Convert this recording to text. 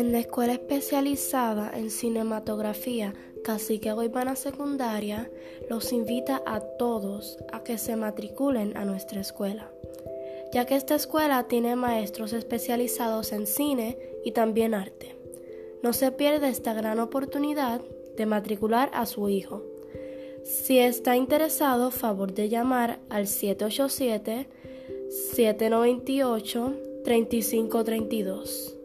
En la escuela especializada en cinematografía Cacique Guaybana Secundaria los invita a todos a que se matriculen a nuestra escuela, ya que esta escuela tiene maestros especializados en cine y también arte. No se pierda esta gran oportunidad de matricular a su hijo. Si está interesado, favor de llamar al 787 798 3532.